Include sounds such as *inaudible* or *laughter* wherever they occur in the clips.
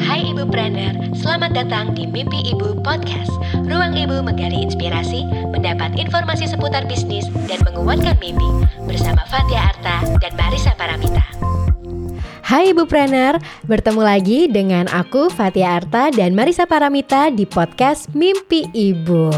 Hai Ibu Brander, selamat datang di Mimpi Ibu Podcast. Ruang Ibu menggali inspirasi, mendapat informasi seputar bisnis, dan menguatkan mimpi. Bersama Fatia Arta dan Marisa Paramita. Hai Ibu Planner, bertemu lagi dengan aku Fatia Arta dan Marisa Paramita di podcast Mimpi Ibu.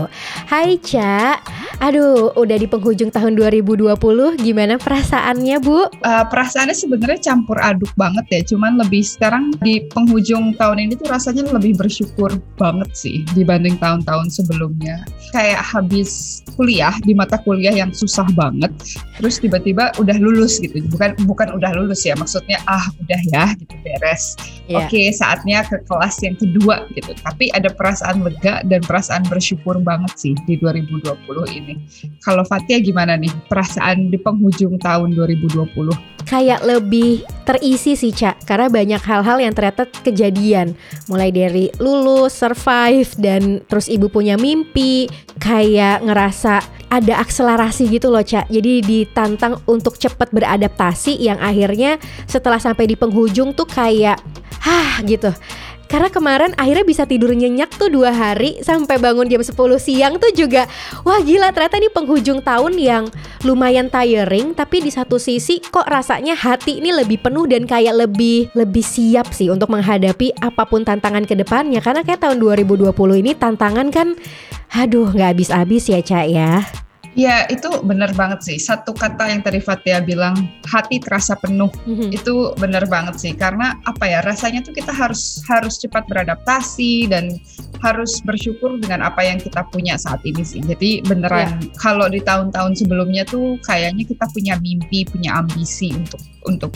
Hai Cak, Aduh, udah di penghujung tahun 2020, gimana perasaannya Bu? Uh, perasaannya sebenarnya campur aduk banget ya, cuman lebih sekarang di penghujung tahun ini tuh rasanya lebih bersyukur banget sih dibanding tahun-tahun sebelumnya. Kayak habis kuliah di mata kuliah yang susah banget, terus tiba-tiba udah lulus gitu. Bukan bukan udah lulus ya, maksudnya ah udah ya gitu beres. Yeah. Oke, saatnya ke kelas yang kedua gitu. Tapi ada perasaan lega dan perasaan bersyukur banget sih di 2020 ini ini. Kalau Fatia gimana nih perasaan di penghujung tahun 2020? Kayak lebih terisi sih Cak, karena banyak hal-hal yang ternyata kejadian. Mulai dari lulus, survive, dan terus ibu punya mimpi, kayak ngerasa ada akselerasi gitu loh Cak. Jadi ditantang untuk cepat beradaptasi yang akhirnya setelah sampai di penghujung tuh kayak hah gitu karena kemarin akhirnya bisa tidur nyenyak tuh dua hari sampai bangun jam 10 siang tuh juga wah gila ternyata ini penghujung tahun yang lumayan tiring tapi di satu sisi kok rasanya hati ini lebih penuh dan kayak lebih lebih siap sih untuk menghadapi apa pun tantangan ke depannya karena kayak tahun 2020 ini tantangan kan aduh nggak habis-habis ya Cak ya. Ya itu benar banget sih. Satu kata yang tadi Fatia bilang hati terasa penuh mm-hmm. itu benar banget sih. Karena apa ya rasanya tuh kita harus harus cepat beradaptasi dan harus bersyukur dengan apa yang kita punya saat ini sih. Jadi beneran yeah. kalau di tahun-tahun sebelumnya tuh kayaknya kita punya mimpi, punya ambisi untuk untuk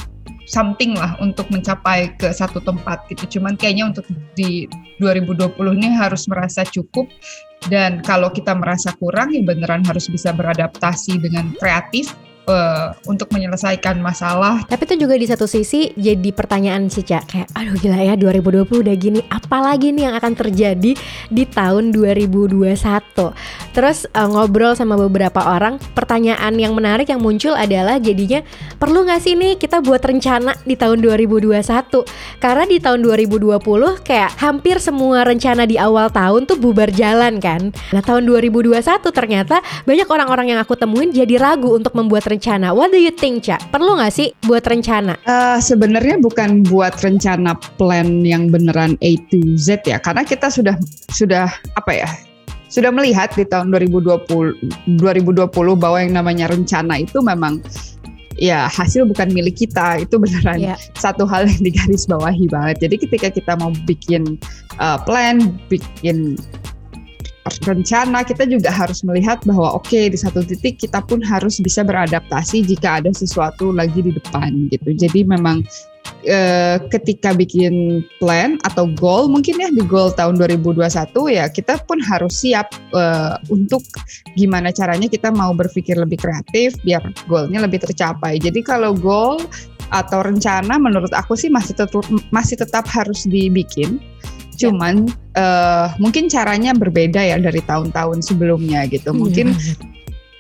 something lah untuk mencapai ke satu tempat gitu. Cuman kayaknya untuk di 2020 ini harus merasa cukup dan kalau kita merasa kurang ya beneran harus bisa beradaptasi dengan kreatif uh, untuk menyelesaikan masalah. Tapi itu juga di satu sisi jadi pertanyaan sih Cak kayak aduh gila ya 2020 udah gini apalagi nih yang akan terjadi di tahun 2021. Terus uh, ngobrol sama beberapa orang, pertanyaan yang menarik yang muncul adalah jadinya perlu nggak sih nih kita buat rencana di tahun 2021? Karena di tahun 2020 kayak hampir semua rencana di awal tahun tuh bubar jalan kan. Nah, tahun 2021 ternyata banyak orang-orang yang aku temuin jadi ragu untuk membuat rencana. What do you think, Cak? Perlu nggak sih buat rencana? Uh, Sebenarnya bukan buat rencana plan yang beneran A to Z ya, karena kita sudah sudah apa ya? Sudah melihat di tahun 2020 2020 bahwa yang namanya rencana itu memang ya hasil bukan milik kita itu beneran yeah. satu hal yang digaris bawahi banget jadi ketika kita mau bikin uh, plan bikin rencana kita juga harus melihat bahwa oke okay, di satu titik kita pun harus bisa beradaptasi jika ada sesuatu lagi di depan gitu. Jadi memang e, ketika bikin plan atau goal mungkin ya di goal tahun 2021 ya kita pun harus siap e, untuk gimana caranya kita mau berpikir lebih kreatif biar goalnya lebih tercapai. Jadi kalau goal atau rencana menurut aku sih masih tetap masih tetap harus dibikin Cuman uh, mungkin caranya berbeda ya dari tahun-tahun sebelumnya gitu. Iya. Mungkin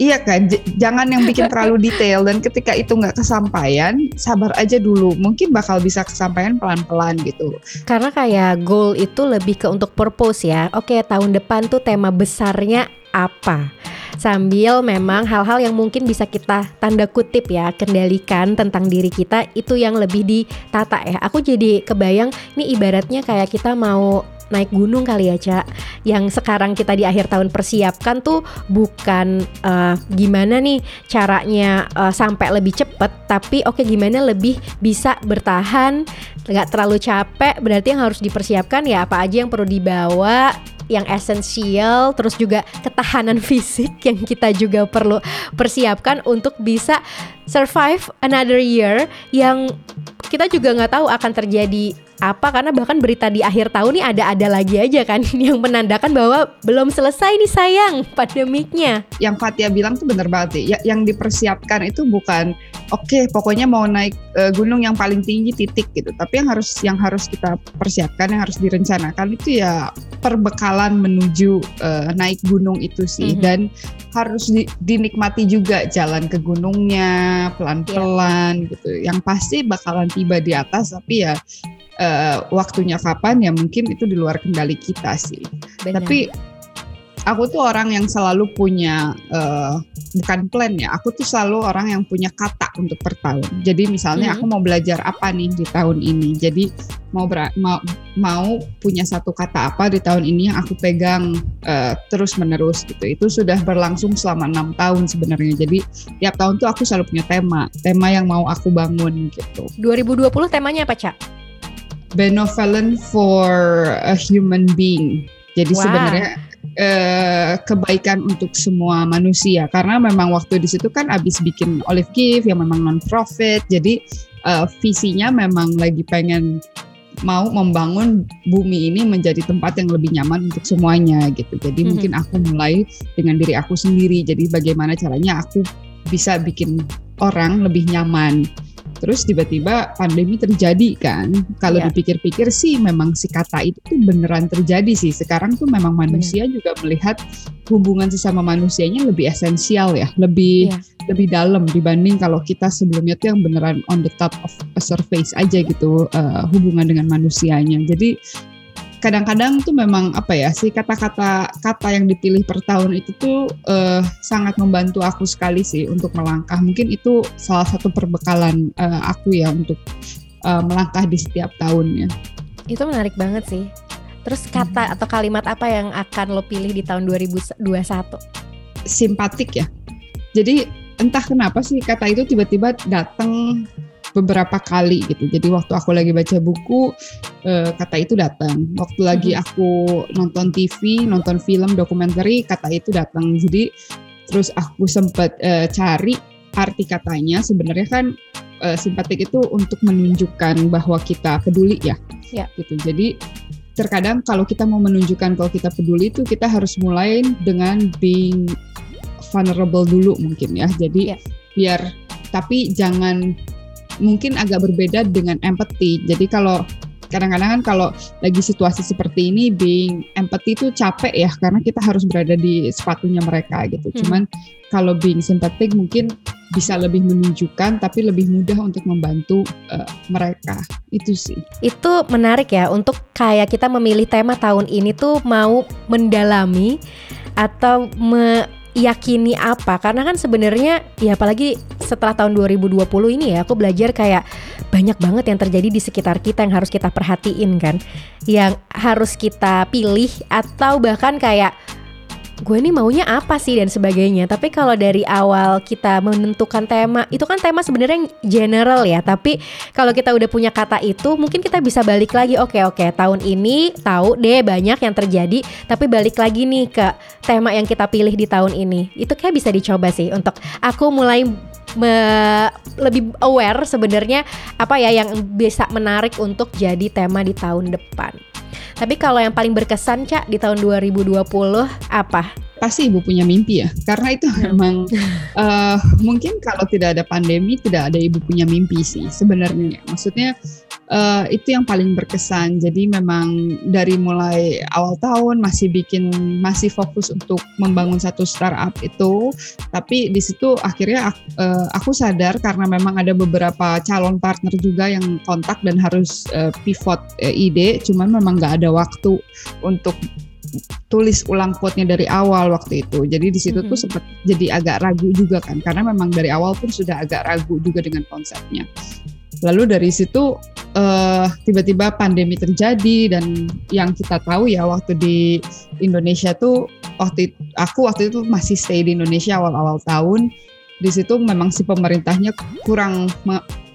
Iya kan, J jangan yang bikin terlalu *laughs* detail dan ketika itu nggak kesampaian, sabar aja dulu. Mungkin bakal bisa kesampaian pelan-pelan gitu. Karena kayak goal itu lebih ke untuk purpose ya. Oke, tahun depan tuh tema besarnya apa? Sambil memang hal-hal yang mungkin bisa kita tanda kutip ya kendalikan tentang diri kita itu yang lebih ditata ya. Aku jadi kebayang nih ibaratnya kayak kita mau naik gunung kali ya Cak yang sekarang kita di akhir tahun persiapkan tuh bukan uh, gimana nih caranya uh, sampai lebih cepet tapi oke okay, gimana lebih bisa bertahan nggak terlalu capek berarti yang harus dipersiapkan ya apa aja yang perlu dibawa yang esensial terus juga ketahanan *laughs* fisik yang kita juga perlu persiapkan untuk bisa survive another year yang kita juga nggak tahu akan terjadi apa karena bahkan berita di akhir tahun nih ada-ada lagi aja kan *laughs* yang menandakan bahwa belum selesai nih sayang pandemiknya. Yang Fatia bilang tuh bener banget. Ya, yang dipersiapkan itu bukan oke okay, pokoknya mau naik uh, gunung yang paling tinggi titik gitu. Tapi yang harus yang harus kita persiapkan yang harus direncanakan itu ya perbekalan menuju uh, naik gunung itu sih mm -hmm. dan harus di, dinikmati juga jalan ke gunungnya pelan-pelan yeah. gitu. Yang pasti bakalan tiba di atas tapi ya uh, waktunya kapan ya mungkin itu di luar kendali kita sih. Benar. Tapi aku tuh orang yang selalu punya uh, bukan plan ya. Aku tuh selalu orang yang punya kata untuk per tahun. Jadi misalnya hmm. aku mau belajar apa nih di tahun ini. Jadi mau mau mau punya satu kata apa di tahun ini yang aku pegang uh, terus menerus gitu. Itu sudah berlangsung selama enam tahun sebenarnya. Jadi tiap tahun tuh aku selalu punya tema, tema yang mau aku bangun gitu. 2020 temanya apa cak? Benevolent for a human being. Jadi wow. sebenarnya eh, kebaikan untuk semua manusia. Karena memang waktu di situ kan abis bikin Olive Gift yang memang non profit jadi eh, visinya memang lagi pengen mau membangun bumi ini menjadi tempat yang lebih nyaman untuk semuanya gitu. Jadi mm -hmm. mungkin aku mulai dengan diri aku sendiri. Jadi bagaimana caranya aku bisa bikin orang lebih nyaman Terus tiba-tiba pandemi terjadi kan. Kalau yeah. dipikir-pikir sih memang si kata itu tuh beneran terjadi sih. Sekarang tuh memang manusia Bener. juga melihat hubungan sesama manusianya lebih esensial ya, lebih yeah. lebih dalam dibanding kalau kita sebelumnya tuh yang beneran on the top of a surface aja gitu uh, hubungan dengan manusianya. Jadi kadang-kadang tuh memang apa ya sih kata-kata kata yang dipilih per tahun itu tuh uh, sangat membantu aku sekali sih untuk melangkah. Mungkin itu salah satu perbekalan uh, aku ya untuk uh, melangkah di setiap tahunnya. Itu menarik banget sih. Terus kata hmm. atau kalimat apa yang akan lo pilih di tahun 2021? Simpatik ya. Jadi entah kenapa sih kata itu tiba-tiba datang beberapa kali gitu. Jadi waktu aku lagi baca buku uh, kata itu datang. Waktu lagi mm-hmm. aku nonton TV, nonton film dokumenter kata itu datang. Jadi terus aku sempat uh, cari arti katanya sebenarnya kan uh, simpatik itu untuk menunjukkan bahwa kita peduli ya. Ya. Gitu. Jadi terkadang kalau kita mau menunjukkan kalau kita peduli itu kita harus mulai dengan being vulnerable dulu mungkin ya. Jadi ya. biar tapi jangan mungkin agak berbeda dengan empathy. Jadi kalau kadang-kadang kan kalau lagi situasi seperti ini being empathy itu capek ya karena kita harus berada di sepatunya mereka gitu. Hmm. Cuman kalau being sympathetic mungkin bisa lebih menunjukkan tapi lebih mudah untuk membantu uh, mereka itu sih. Itu menarik ya untuk kayak kita memilih tema tahun ini tuh mau mendalami atau me yakini apa? Karena kan sebenarnya ya apalagi setelah tahun 2020 ini ya aku belajar kayak banyak banget yang terjadi di sekitar kita yang harus kita perhatiin kan. Yang harus kita pilih atau bahkan kayak gue ini maunya apa sih dan sebagainya. Tapi kalau dari awal kita menentukan tema, itu kan tema sebenarnya general ya. Tapi kalau kita udah punya kata itu, mungkin kita bisa balik lagi. Oke oke, tahun ini tahu deh banyak yang terjadi, tapi balik lagi nih ke tema yang kita pilih di tahun ini. Itu kayak bisa dicoba sih untuk aku mulai me, lebih aware sebenarnya apa ya yang bisa menarik untuk jadi tema di tahun depan. Tapi kalau yang paling berkesan Cak di tahun 2020 apa? Pasti ibu punya mimpi ya, karena itu hmm. memang uh, mungkin kalau tidak ada pandemi tidak ada ibu punya mimpi sih sebenarnya. Maksudnya uh, itu yang paling berkesan. Jadi memang dari mulai awal tahun masih bikin masih fokus untuk membangun satu startup itu, tapi di situ akhirnya aku, uh, eh, aku sadar karena memang ada beberapa calon partner juga yang kontak dan harus uh, pivot uh, ide, cuman memang nggak ada waktu untuk tulis ulang quote-nya dari awal waktu itu. Jadi di situ mm -hmm. tuh sempat jadi agak ragu juga kan karena memang dari awal pun sudah agak ragu juga dengan konsepnya. Lalu dari situ uh, tiba-tiba pandemi terjadi dan yang kita tahu ya waktu di Indonesia tuh waktu itu, aku waktu itu masih stay di Indonesia awal-awal tahun. Di situ memang si pemerintahnya kurang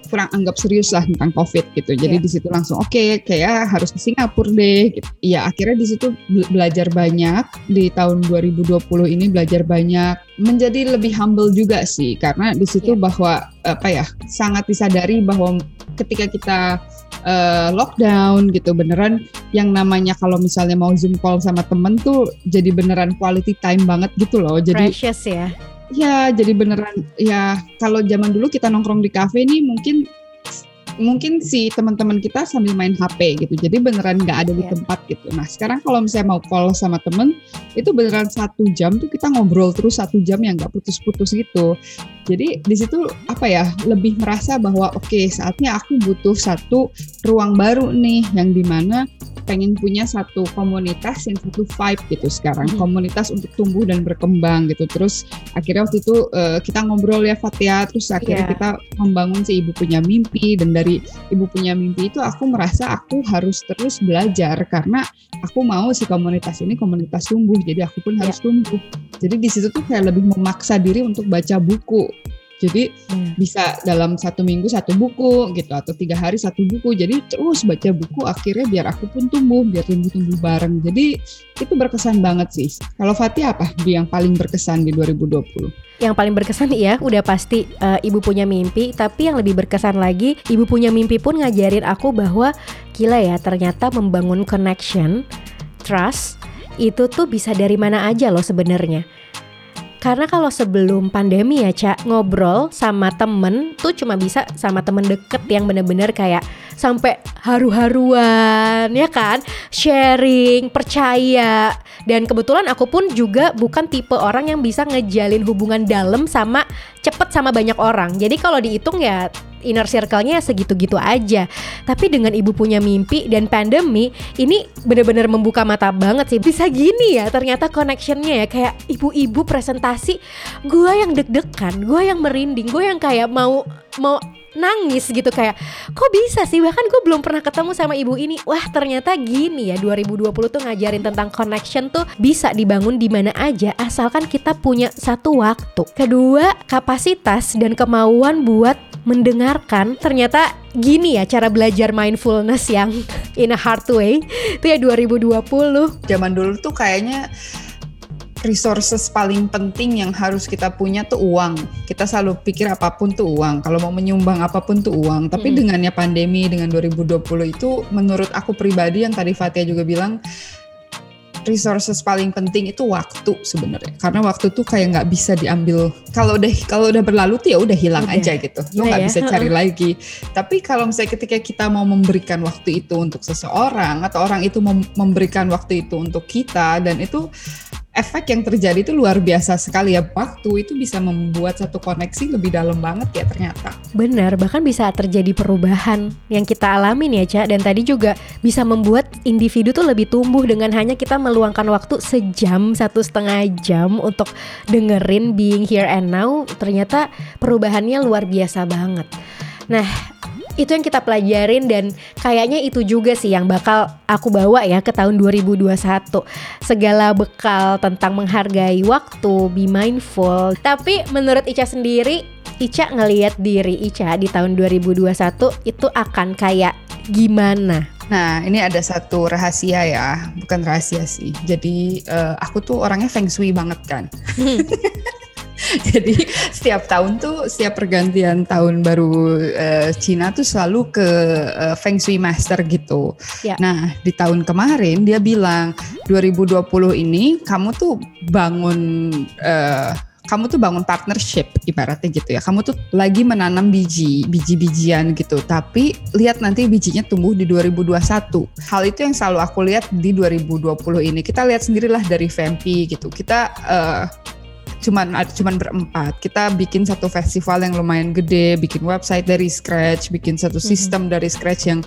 kurang anggap serius lah tentang COVID gitu. Jadi yeah. di situ langsung oke okay, kayak harus ke Singapura deh. Gitu. Ya akhirnya di situ belajar banyak di tahun 2020 ini belajar banyak menjadi lebih humble juga sih karena di situ yeah. bahwa apa ya sangat disadari bahwa ketika kita uh, lockdown gitu beneran yang namanya kalau misalnya mau zoom call sama temen tuh jadi beneran quality time banget gitu loh. Jadi precious ya Ya, jadi beneran ya kalau zaman dulu kita nongkrong di kafe ini mungkin mungkin si teman-teman kita sambil main HP gitu. Jadi beneran nggak ada di Iya. tempat gitu. Nah sekarang kalau misalnya mau call sama temen itu beneran satu jam tuh kita ngobrol terus satu jam yang nggak putus-putus gitu. Jadi di situ apa ya lebih merasa bahwa oke saatnya aku butuh satu ruang baru nih yang di mana pengen punya satu komunitas yang satu vibe gitu sekarang. Mhm. komunitas untuk tumbuh dan berkembang gitu. Terus akhirnya waktu itu eh, kita ngobrol ya Fatia terus akhirnya Iya. kita membangun si ibu punya mimpi. Dan dari ibu punya mimpi itu aku merasa aku harus terus belajar. Karena aku mau si komunitas ini komunitas tumbuh. Jadi aku pun Iya. harus tumbuh. Jadi di situ tuh kayak lebih memaksa diri untuk baca buku jadi bisa dalam satu minggu satu buku gitu atau tiga hari satu buku. Jadi terus baca buku akhirnya biar aku pun tumbuh biar tumbuh-tumbuh bareng. Jadi itu berkesan banget sih. Kalau Fatih apa di yang paling berkesan di 2020 Yang paling berkesan ya udah pasti eh, ibu punya mimpi, tapi yang lebih berkesan lagi ibu punya mimpi pun ngajarin aku bahwa gila ya ternyata membangun connection, trust itu tuh bisa dari mana aja loh sebenarnya. Karena kalau sebelum pandemi ya Cak ngobrol sama temen tuh cuma bisa sama temen deket yang bener-bener kayak sampai haru-haruan ya kan? Sharing percaya. Dan kebetulan aku pun juga bukan tipe orang yang bisa ngejalin hubungan dalam sama cepet sama banyak orang. Jadi kalau dihitung ya inner circle-nya segitu-gitu aja. Tapi dengan ibu punya mimpi dan pandemi ini bener-bener membuka mata banget sih. Bisa gini ya ternyata connectionnya ya. Kayak ibu-ibu presentasi gue yang deg-degan gue yang merinding gue yang kayak mau mau nangis gitu kayak kok bisa sih? Bahkan gue belum pernah ketemu sama ibu ini. Wah ternyata gini ya 2020 tuh ngajarin tentang connection tuh bisa dibangun di mana aja asalkan kita punya satu waktu. Kedua kapasitas dan kemauan buat mendengarkan. Ternyata gini ya cara belajar mindfulness yang *laughs* in a hard way. Itu ya 2020 zaman dulu tuh kayaknya resources paling penting yang harus kita punya tuh uang. Kita selalu pikir apa pun tuh uang. Kalau mau menyumbang apa pun tuh uang. Tapi Mm. dengannya pandemi dengan 2020 itu menurut aku pribadi yang tadi Fatia juga bilang resources paling penting itu waktu sebenarnya. Karena waktu tuh kayak nggak bisa diambil. Kalau udah kalau udah berlalu tuh ya udah hilang Udah. aja gitu. Lo Iya nggak ya, bisa cari lagi. Tapi kalau misalnya ketika kita mau memberikan waktu itu untuk seseorang atau orang itu mem- memberikan waktu itu untuk kita dan itu efek yang terjadi itu luar biasa sekali ya. Waktu itu bisa membuat satu koneksi lebih dalam banget ya ternyata. Benar, bahkan bisa terjadi perubahan yang kita alamin ya, Ca. Dan tadi juga bisa membuat individu tuh lebih tumbuh dengan hanya kita meluangkan waktu sejam, satu setengah jam untuk dengerin Being Here and Now. Ternyata perubahannya luar biasa banget. Nah, itu yang kita pelajarin dan kayaknya itu juga sih yang bakal aku bawa ya ke tahun 2021 segala bekal tentang menghargai waktu, be mindful. Tapi menurut Ica sendiri, Ica ngelihat diri Ica di tahun 2021 itu akan kayak gimana? Nah, ini ada satu rahasia ya, bukan rahasia sih. Jadi eh, aku tuh orangnya feng shui banget kan. *laughs* *laughs* Jadi setiap tahun tuh setiap pergantian tahun baru eh, Cina tuh selalu ke eh, Feng Shui Master gitu. Ya. Nah di tahun kemarin dia bilang 2020 ini kamu tuh bangun eh, kamu tuh bangun partnership ibaratnya gitu ya. Kamu tuh lagi menanam biji, biji-bijian gitu. Tapi lihat nanti bijinya tumbuh di 2021. Hal itu yang selalu aku lihat di 2020 ini. Kita lihat sendirilah dari VMP gitu. Kita eh, cuman cuman berempat. Kita bikin satu festival yang lumayan gede, bikin website dari scratch, bikin satu sistem dari scratch yang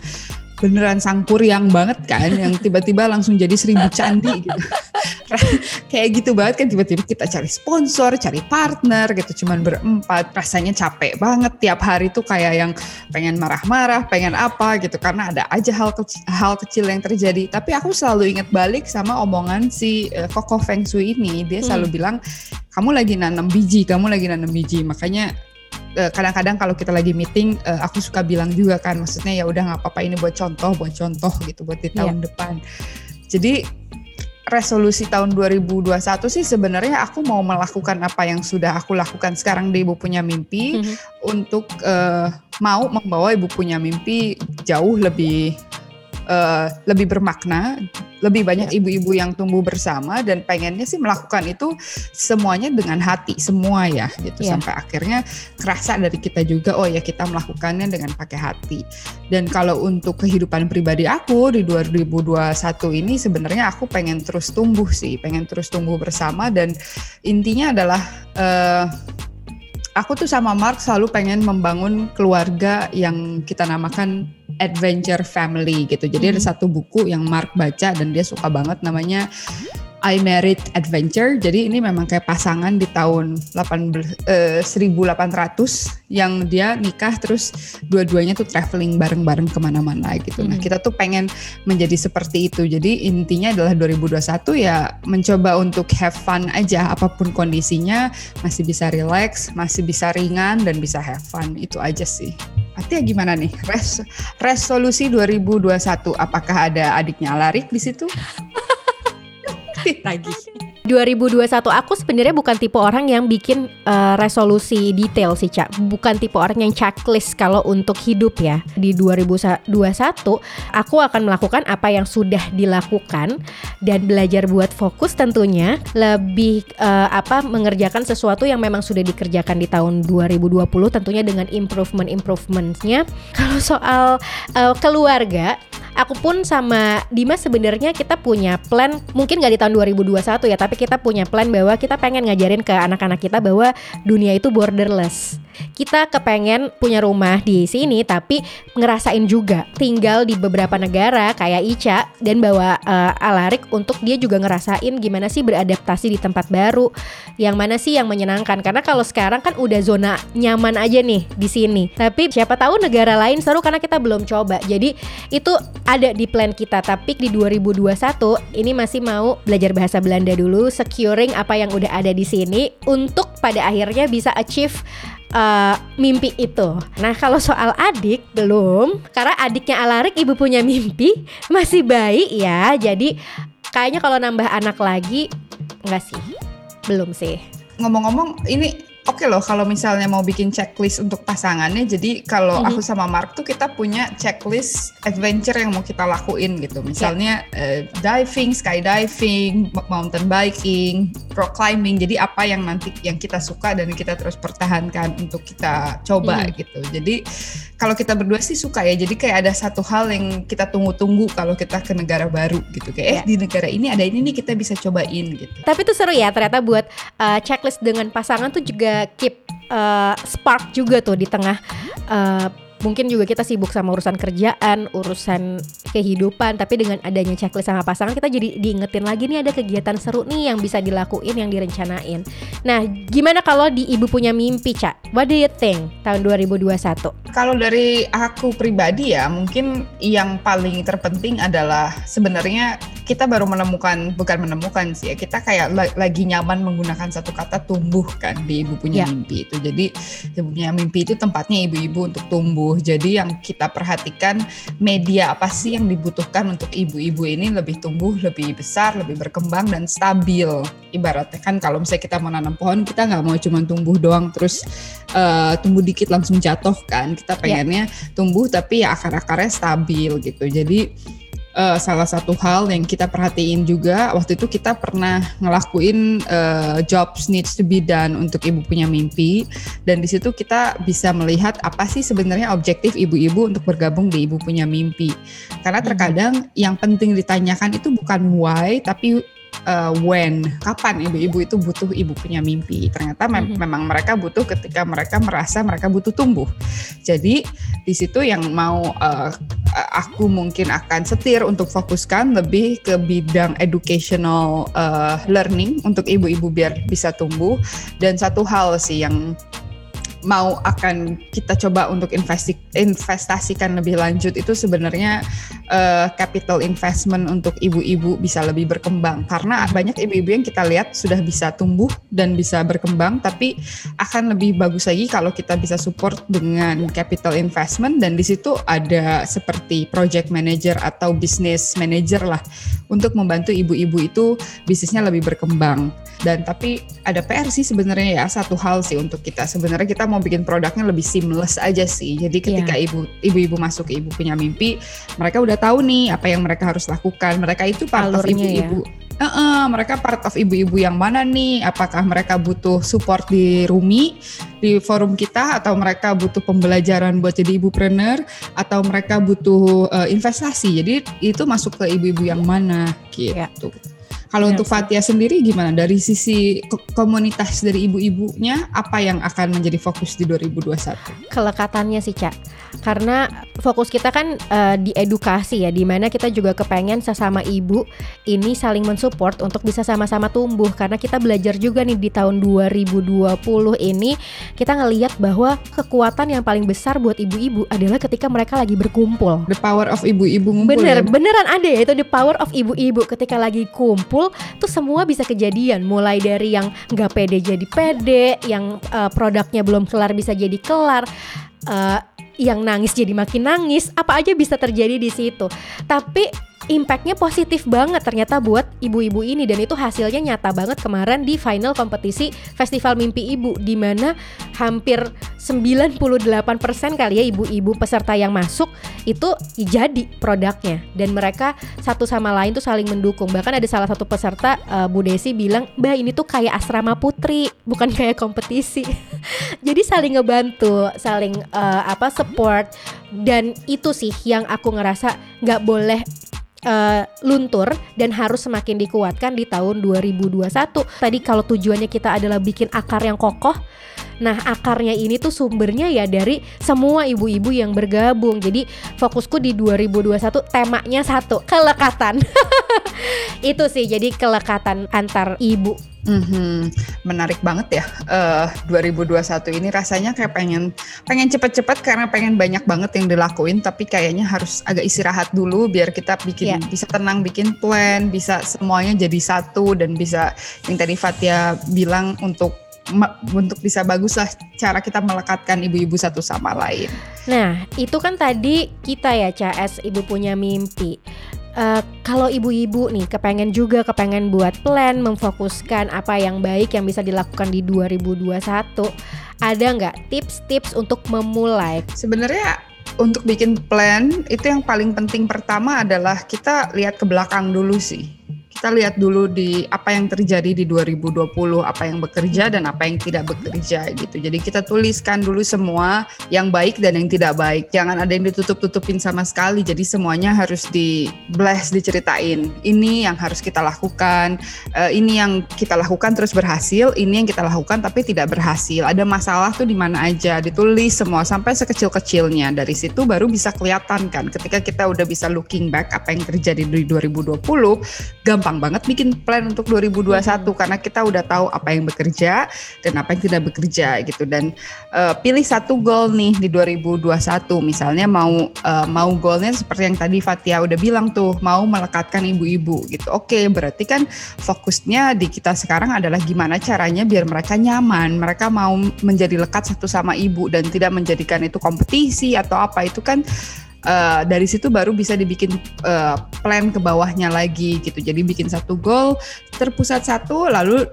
beneran sangkuriang banget kan, yang tiba-tiba langsung jadi seribu candi gitu. *laughs* Kayak gitu banget kan tiba-tiba kita cari sponsor, cari partner gitu, cuman berempat. Rasanya capek banget tiap hari tuh kayak yang pengen marah-marah, pengen apa gitu karena ada aja hal kecil, hal kecil yang terjadi. Tapi aku selalu ingat balik sama omongan si uh, Koko Feng Shui ini, dia selalu bilang kamu lagi nanam biji, kamu lagi nanam biji. Makanya kadang-kadang kalau kita lagi meeting, eh, aku suka bilang juga kan, maksudnya ya udah nggak apa-apa ini buat contoh, buat contoh gitu buat di tahun depan. Jadi resolusi tahun 2021 sih sebenarnya aku mau melakukan apa yang sudah aku lakukan sekarang di Ibu Punya Mimpi Mhm. untuk eh, mau membawa Ibu Punya Mimpi jauh lebih uh, lebih bermakna, lebih banyak ya. ibu-ibu yang tumbuh bersama dan pengennya sih melakukan itu semuanya dengan hati semua ya gitu ya. sampai akhirnya kerasa dari kita juga oh ya kita melakukannya dengan pakai hati. Dan kalau untuk kehidupan pribadi aku di 2021 ini sebenarnya aku pengen terus tumbuh sih, pengen terus tumbuh bersama dan intinya adalah uh, aku tuh sama Mark selalu pengen membangun keluarga yang kita namakan adventure family gitu. Jadi hmm. ada satu buku yang Mark baca dan dia suka banget namanya I Married Adventure. Jadi ini memang kayak pasangan di tahun 18, eh, 1800 yang dia nikah terus dua-duanya tuh traveling bareng-bareng ke mana-mana gitu. Nah, hmm. Nah kita tuh pengen menjadi seperti itu. Jadi intinya adalah 2021 ya mencoba untuk have fun aja apa pun kondisinya masih bisa relax, masih bisa ringan dan bisa have fun itu aja sih. Artinya gimana nih? Res resolusi 2021 apakah ada adiknya Alarik di situ? *laughs* lagi. 2021 aku sebenarnya bukan tipe orang yang bikin uh, resolusi detail sih Cak. Bukan tipe orang yang checklist kalau untuk hidup ya. Di 2021 aku akan melakukan apa yang sudah dilakukan Dan belajar buat fokus tentunya Lebih uh, apa mengerjakan sesuatu yang memang sudah dikerjakan di tahun 2020 Tentunya dengan improvement-improvementnya. Kalau soal uh, keluarga aku pun sama Dimas sebenarnya kita punya plan mungkin nggak di tahun 2021 ya tapi kita punya plan bahwa kita pengen ngajarin ke anak-anak kita bahwa dunia itu borderless kita kepengen punya rumah di sini tapi ngerasain juga tinggal di beberapa negara kayak Ica dan bawa uh, Alarik untuk dia juga ngerasain gimana sih beradaptasi di tempat baru. Yang mana sih yang menyenangkan? Karena kalau sekarang kan udah zona nyaman aja nih di sini. Tapi siapa tahu negara lain seru karena kita belum coba. Jadi itu ada di plan kita. Tapi di 2021 ini masih mau belajar bahasa Belanda dulu securing apa yang udah ada di sini untuk pada akhirnya bisa achieve uh, mimpi itu. Nah kalau soal adik belum, karena adiknya Alarik ibu punya mimpi *laughs* masih baik ya. Jadi kayaknya kalau nambah anak lagi enggak sih, belum sih. Ngomong-ngomong ini oke okay loh kalau misalnya mau bikin checklist untuk pasangannya. Jadi kalau mm-hmm. aku sama Mark tuh kita punya checklist adventure yang mau kita lakuin gitu. Misalnya yeah. uh, diving, skydiving, mountain biking, rock climbing. Jadi apa yang nanti yang kita suka dan kita terus pertahankan untuk kita coba mm. gitu. Jadi kalau kita berdua sih suka ya. Jadi kayak ada satu hal yang kita tunggu-tunggu kalau kita ke negara baru gitu. Kayak yeah. eh di negara ini ada ini nih kita bisa cobain gitu. Tapi itu seru ya ternyata buat uh, checklist dengan pasangan tuh juga keep uh, spark juga tuh di tengah uh, mungkin juga kita sibuk sama urusan kerjaan, urusan kehidupan, tapi dengan adanya checklist sama pasangan kita jadi diingetin lagi nih ada kegiatan seru nih yang bisa dilakuin, yang direncanain. Nah, gimana kalau di ibu punya mimpi, Cak? What do you think tahun 2021? Kalau dari aku pribadi ya, mungkin yang paling terpenting adalah sebenarnya kita baru menemukan bukan menemukan sih ya kita kayak lagi nyaman menggunakan satu kata tumbuh kan di ibu punya yeah. mimpi itu jadi ibu punya mimpi itu tempatnya ibu-ibu untuk tumbuh jadi yang kita perhatikan media apa sih yang dibutuhkan untuk ibu-ibu ini lebih tumbuh lebih besar lebih berkembang dan stabil ibaratnya kan kalau misalnya kita mau nanam pohon kita nggak mau cuma tumbuh doang terus uh, tumbuh dikit langsung jatuh kan kita ya. pengennya yeah. tumbuh tapi ya akar-akarnya stabil gitu jadi uh, salah satu hal yang kita perhatiin juga waktu itu kita pernah ngelakuin uh, jobs needs to be done untuk ibu punya mimpi. Dan di situ kita bisa melihat apa sih sebenarnya objektif ibu-ibu untuk bergabung di ibu punya mimpi. Karena terkadang yang penting ditanyakan itu bukan why tapi uh, when kapan ibu-ibu itu butuh ibu punya mimpi. Ternyata me mm-hmm. memang mereka butuh ketika mereka merasa mereka butuh tumbuh. Jadi di situ yang mau uh, aku mungkin akan setir untuk fokuskan lebih ke bidang educational uh, learning untuk ibu-ibu biar bisa tumbuh. Dan satu hal sih yang mau akan kita coba untuk investi investasikan lebih lanjut itu sebenarnya uh, capital investment untuk ibu-ibu bisa lebih berkembang. Karena banyak ibu-ibu yang kita lihat sudah bisa tumbuh dan bisa berkembang tapi akan lebih bagus lagi kalau kita bisa support dengan capital investment. Dan di situ ada seperti project manager atau business manager lah untuk membantu ibu-ibu itu bisnisnya lebih berkembang. Dan tapi ada PR sih sebenarnya ya satu hal sih untuk kita. Sebenarnya kita mau bikin produknya lebih seamless aja sih. Jadi ketika Iya. ibu ibu-ibu masuk ke ibu punya mimpi, mereka udah tahu nih apa yang mereka harus lakukan. Mereka itu part of ya. ibu-ibu. Eh-eh, mereka part of ibu-ibu yang mana nih? Apakah mereka butuh support di Rumi di forum kita atau mereka butuh pembelajaran buat jadi ibupreneur atau mereka butuh eh, investasi. Jadi itu masuk ke ibu-ibu yang mana gitu. Kalau Ya, untuk. Fatia sendiri gimana dari sisi ko- komunitas dari ibu-ibunya apa yang akan menjadi fokus di 2021? kelekatannya sih Cak karena fokus kita kan eh, di edukasi ya di mana kita juga kepengen sesama ibu ini saling mensupport untuk bisa sama-sama tumbuh karena kita belajar juga nih di tahun 2020 ini kita ngeliat bahwa kekuatan yang paling besar buat ibu-ibu adalah ketika mereka lagi berkumpul The power of ibu-ibu ngumpul Bener, ya. beneran ada ya itu the power of ibu-ibu ketika lagi kumpul tuh semua bisa kejadian mulai dari yang nggak pede jadi pede, yang eh, produknya belum kelar bisa jadi kelar, eh, yang nangis jadi makin nangis, apa aja bisa terjadi di situ. Tapi impactnya positif banget ternyata buat ibu-ibu ini. Dan itu hasilnya nyata banget kemarin di final kompetisi Festival Mimpi Ibu di mana hampir 98% kali ya ibu-ibu peserta yang masuk itu jadi produknya. Dan mereka satu sama lain tuh saling mendukung. Bahkan ada salah satu peserta eh, Bu Desi bilang mbak ini tuh kayak asrama putri bukan kayak kompetisi. *laughs* Jadi saling ngebantu saling eh, apa support. Dan itu sih yang aku ngerasa nggak boleh eh, luntur dan harus semakin dikuatkan di tahun 2021 tadi kalau tujuannya kita adalah bikin akar yang kokoh Nah akarnya ini tuh sumbernya ya dari semua ibu-ibu yang bergabung. Jadi fokusku di 2021 temanya satu Kelekatan. *laughs* Itu sih jadi kelekatan antar ibu Mhm, Menarik banget ya. Eh 2021 ini rasanya kayak pengen pengen cepet-cepet karena pengen banyak banget yang dilakuin tapi kayaknya harus agak istirahat dulu biar kita bikin Iya. bisa tenang bikin plan, bisa semuanya jadi satu dan bisa yang tadi Fatia bilang untuk untuk bisa bagus lah cara kita melekatkan ibu-ibu satu sama lain. Nah, itu kan tadi kita ya CS ibu punya mimpi. Eh, kalau ibu-ibu nih kepengen juga kepengen buat plan, memfokuskan apa yang baik yang bisa dilakukan di 2021, ada nggak tips-tips untuk memulai? Sebenarnya untuk bikin plan itu yang paling penting pertama adalah kita lihat ke belakang dulu sih. Kita lihat dulu di apa yang terjadi di 2020, apa yang bekerja dan apa yang tidak bekerja gitu. Jadi kita tuliskan dulu semua yang baik dan yang tidak baik. Jangan ada yang ditutup-tutupin sama sekali. Jadi semuanya harus di blast diceritain. Ini yang harus kita lakukan, eh, ini yang kita lakukan terus berhasil, ini yang kita lakukan tapi tidak berhasil. Ada masalah tuh di mana aja, ditulis semua sampai sekecil-kecilnya. Dari situ baru bisa kelihatan kan. Ketika kita udah bisa looking back apa yang terjadi di 2020, gampang banget bikin plan untuk 2021 karena kita udah tahu apa yang bekerja dan apa yang tidak bekerja gitu. Dan eh, pilih satu goal nih di 2021. Misalnya mau eh, mau goalnya seperti yang tadi Fatia udah bilang tuh, mau melekatkan ibu-ibu gitu. Oke, berarti kan fokusnya di kita sekarang adalah gimana caranya biar mereka nyaman, mereka mau menjadi lekat satu sama ibu dan tidak menjadikan itu kompetisi atau apa itu kan eh, dari situ baru bisa dibikin eh, plan ke bawahnya lagi gitu. Jadi bikin satu goal terpusat satu lalu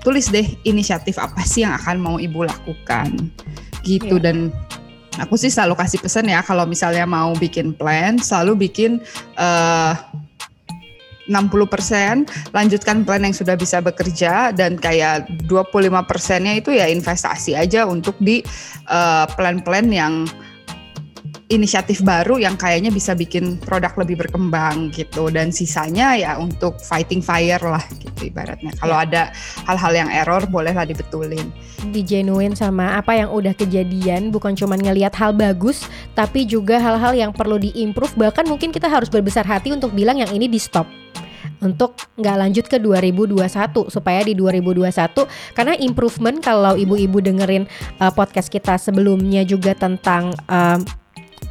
tulis deh inisiatif apa sih yang akan mau ibu lakukan gitu Iya. dan aku sih selalu kasih pesan ya kalau misalnya mau bikin plan selalu bikin eh 60% lanjutkan plan yang sudah bisa bekerja dan kayak 25 persennya itu ya investasi aja untuk di plan-plan yang inisiatif baru yang kayaknya bisa bikin produk lebih berkembang gitu. Dan sisanya ya untuk fighting fire lah gitu ibaratnya. Kalau ada hal-hal yang error bolehlah dibetulin. Dijenuin sama apa yang udah kejadian, bukan cuma ngelihat hal bagus, tapi juga hal-hal yang perlu diimprove. Bahkan mungkin kita harus berbesar hati untuk bilang yang ini di stop untuk nggak lanjut ke 2021 supaya di 2021 karena improvement kalau ibu-ibu dengerin uh, podcast kita sebelumnya juga tentang um,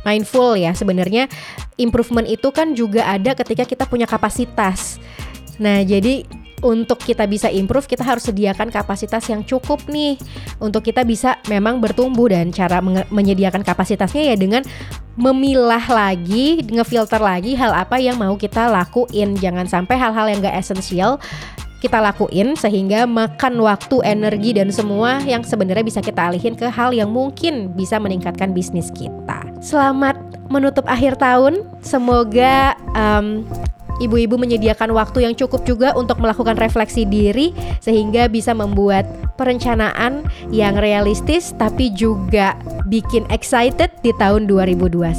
mindful ya sebenarnya improvement itu kan juga ada ketika kita punya kapasitas. Nah, jadi untuk kita bisa improve kita harus sediakan kapasitas yang cukup nih untuk kita bisa memang bertumbuh dan cara menyediakan kapasitasnya ya dengan memilah lagi, ngefilter lagi hal apa yang mau kita lakuin. Jangan sampai hal-hal yang gak esensial kita lakuin sehingga makan waktu, energi dan semua yang sebenarnya bisa kita alihin ke hal yang mungkin bisa meningkatkan bisnis kita. Selamat menutup akhir tahun. Semoga um, ibu-ibu menyediakan waktu yang cukup juga untuk melakukan refleksi diri sehingga bisa membuat perencanaan yang realistis tapi juga bikin excited di tahun 2021.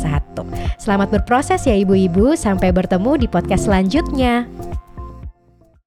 Selamat berproses ya ibu-ibu, sampai bertemu di podcast selanjutnya.